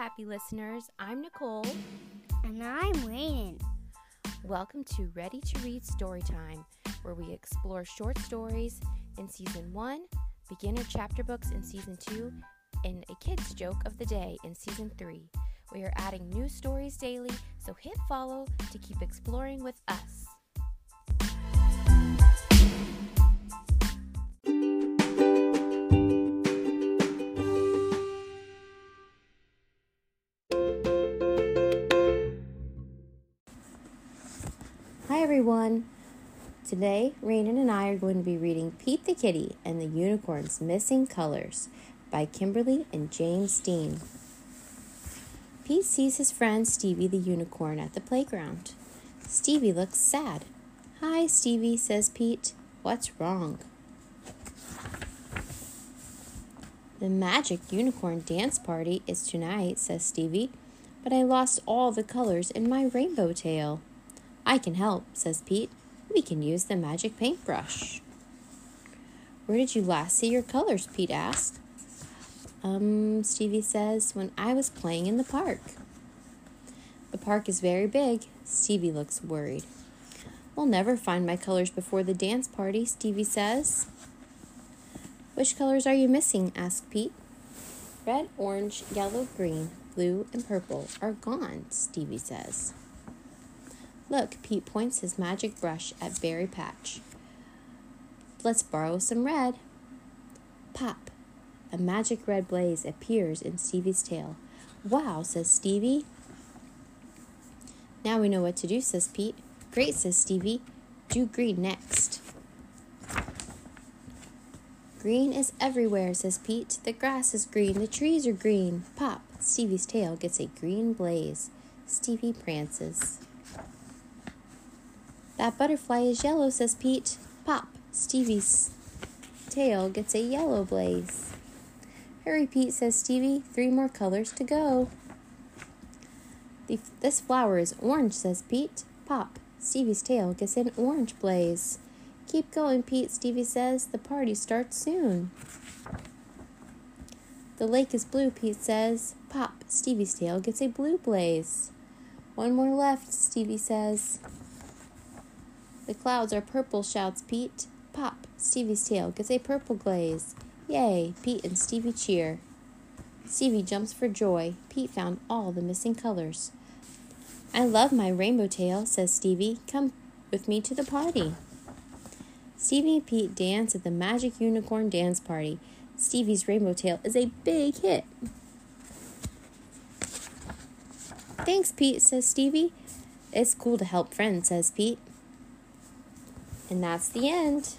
happy listeners. I'm Nicole. And I'm Rainen. Welcome to Ready to Read Storytime, where we explore short stories in Season 1, beginner chapter books in Season 2, and a kid's joke of the day in Season 3. We are adding new stories daily, so hit follow to keep exploring with us. Hi everyone. Today, Rainen and I are going to be reading Pete the Kitty and the Unicorn's Missing Colors by Kimberly and James Dean. Pete sees his friend Stevie the Unicorn at the playground. Stevie looks sad. Hi, Stevie, says Pete. What's wrong? The magic unicorn dance party is tonight, says Stevie, but I lost all the colors in my rainbow tail. I can help, says Pete. We can use the magic paintbrush. Where did you last see your colors? Pete asked. Um, Stevie says, when I was playing in the park. The park is very big. Stevie looks worried. We'll never find my colors before the dance party, Stevie says. Which colors are you missing? asked Pete. Red, orange, yellow, green, blue, and purple are gone, Stevie says. Look, Pete points his magic brush at Berry Patch. Let's borrow some red. Pop! A magic red blaze appears in Stevie's tail. Wow, says Stevie. Now we know what to do, says Pete. Great, says Stevie. Do green next. Green is everywhere, says Pete. The grass is green, the trees are green. Pop! Stevie's tail gets a green blaze. Stevie prances. That butterfly is yellow, says Pete. Pop! Stevie's tail gets a yellow blaze. Hurry, Pete, says Stevie. Three more colors to go. The, this flower is orange, says Pete. Pop! Stevie's tail gets an orange blaze. Keep going, Pete, Stevie says. The party starts soon. The lake is blue, Pete says. Pop! Stevie's tail gets a blue blaze. One more left, Stevie says. The clouds are purple, shouts Pete. Pop! Stevie's tail gets a purple glaze. Yay! Pete and Stevie cheer. Stevie jumps for joy. Pete found all the missing colors. I love my rainbow tail, says Stevie. Come with me to the party. Stevie and Pete dance at the Magic Unicorn Dance Party. Stevie's rainbow tail is a big hit. Thanks, Pete, says Stevie. It's cool to help friends, says Pete. And that's the end.